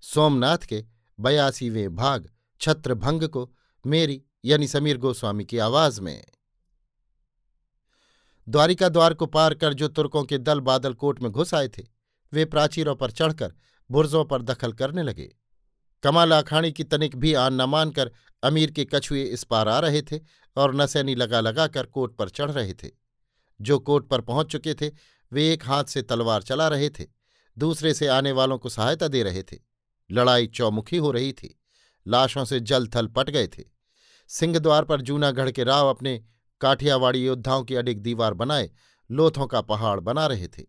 सोमनाथ के बयासीवें भाग छत्रभंग को मेरी यानी समीर गोस्वामी की आवाज़ में। द्वारिका द्वार को पार कर जो तुर्कों के दल बादल कोट में घुस आए थे, वे प्राचीरों पर चढ़कर बुर्जों पर दखल करने लगे। कमाल आखाणी की तनिक भी आन न मानकर अमीर के कछुए इस पार आ रहे थे और नसैनी लगा लगा कर कोट पर चढ़ रहे थे। जो कोट पर पहुँच चुके थे, वे एक हाथ से तलवार चला रहे थे, दूसरे से आने वालों को सहायता दे रहे थे। लड़ाई चौमुखी हो रही थी। लाशों से जल थल पट गए थे। सिंहद्वार पर जूनागढ़ के राव अपने काठियावाड़ी योद्धाओं की अडिग दीवार बनाए, लोथों का पहाड़ बना रहे थे।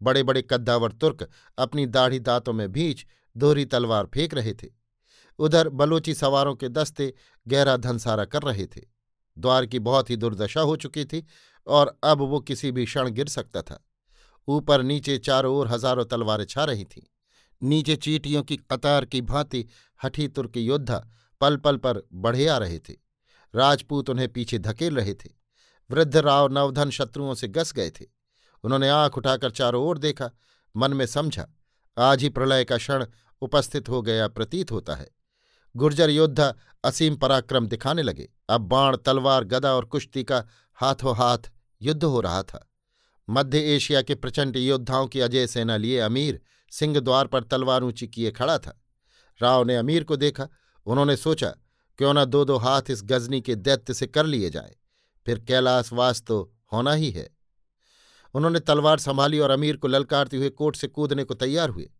बड़े बड़े कद्दावर तुर्क अपनी दाढ़ी दांतों में भींच दोहरी तलवार फेंक रहे थे। उधर बलोची सवारों के दस्ते गहरा धनसारा कर रहे थे। द्वार की बहुत ही दुर्दशा हो चुकी थी और अब वो किसी भी क्षण गिर सकता था। ऊपर नीचे चारों ओर हज़ारों तलवारें छा रही थीं। नीचे चीटियों की कतार की भांति हठी तुर्क योद्धा पल पल पर बढ़े आ रहे थे। राजपूत उन्हें पीछे धकेल रहे थे। वृद्ध राव नवधन शत्रुओं से गस गए थे। उन्होंने आँख उठाकर चारों ओर देखा, मन में समझा, आज ही प्रलय का क्षण उपस्थित हो गया प्रतीत होता है। गुर्जर योद्धा असीम पराक्रम दिखाने लगे। अब बाण, तलवार, गदा और कुश्ती का हाथों हाथ युद्ध हो रहा था। मध्य एशिया के प्रचंड योद्धाओं की अजय सेना लिए अमीर सिंह द्वार पर तलवार ऊँची किए खड़ा था। राव ने अमीर को देखा। उन्होंने सोचा, क्यों न दो दो हाथ इस गजनी के दैत्य से कर लिए जाए? फिर कैलाशवास तो होना ही है। उन्होंने तलवार संभाली और अमीर को ललकारते हुए कोट से कूदने को तैयार हुए।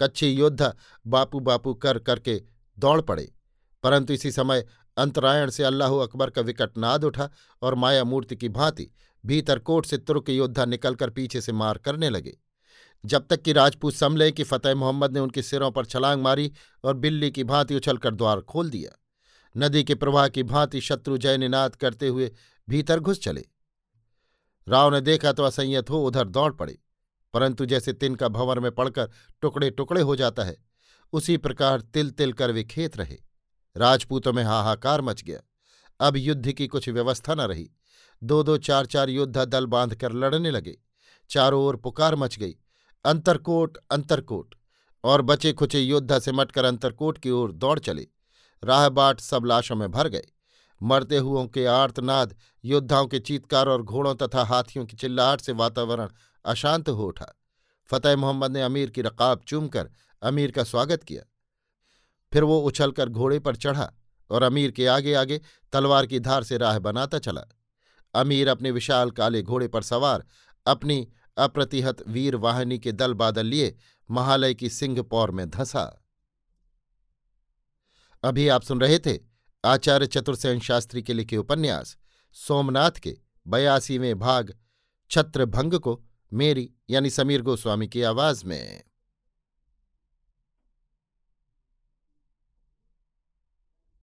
कच्चे योद्धा बापू बापू कर करके दौड़ पड़े। परंतु इसी समय अंतरायण से अल्लाह अकबर का विकट नाद उठा और माया मूर्ति की भांति भीतर कोट से तुर्क योद्धा निकलकर पीछे से मार करने लगे। जब तक कि राजपूत समले कि फतेह मोहम्मद ने उनके सिरों पर छलांग मारी और बिल्ली की भांति उछलकर द्वार खोल दिया। नदी के प्रवाह की भांति शत्रु जय निनाद करते हुए भीतर घुस चले। राव ने देखा तो असंयत हो उधर दौड़ पड़े, परंतु जैसे तिन का भंवर में पड़कर टुकड़े टुकड़े हो जाता है, उसी प्रकार तिल तिल कर वे खेत रहे। राजपूतों में हाहाकार मच गया। अब युद्ध की कुछ व्यवस्था न रही। दो दो चार चार योद्धा दल बांधकर लड़ने लगे। चारों ओर पुकार मच गई। अंतरकोट अंतरकोट। और बचे खुचे योद्धा से मटकर अंतरकोट की ओर दौड़ चले। राह बाट सब लाशों में भर गए। मरते हुओं के आर्तनाद योद्धाओं के चीतकार और घोड़ों तथा हाथियों की चिल्लाहट से वातावरण अशांत हो उठा। फतेह मोहम्मद ने अमीर की रकाब चूमकर अमीर का स्वागत किया। फिर वो उछलकर घोड़े पर चढ़ा और अमीर के आगे आगे तलवार की धार से राह बनाता चला। अमीर अपने विशाल काले घोड़े पर सवार अपनी अप्रतिहत वीर वाहिनी के दल बादल लिए महालय की सिंहपौर में धंसा। अभी आप सुन रहे थे आचार्य चतुर्सेन शास्त्री के लिखे उपन्यास, सोमनाथ के बयासीवें भाग, छत्रभंग को मेरी यानी समीर गोस्वामी की आवाज़ में।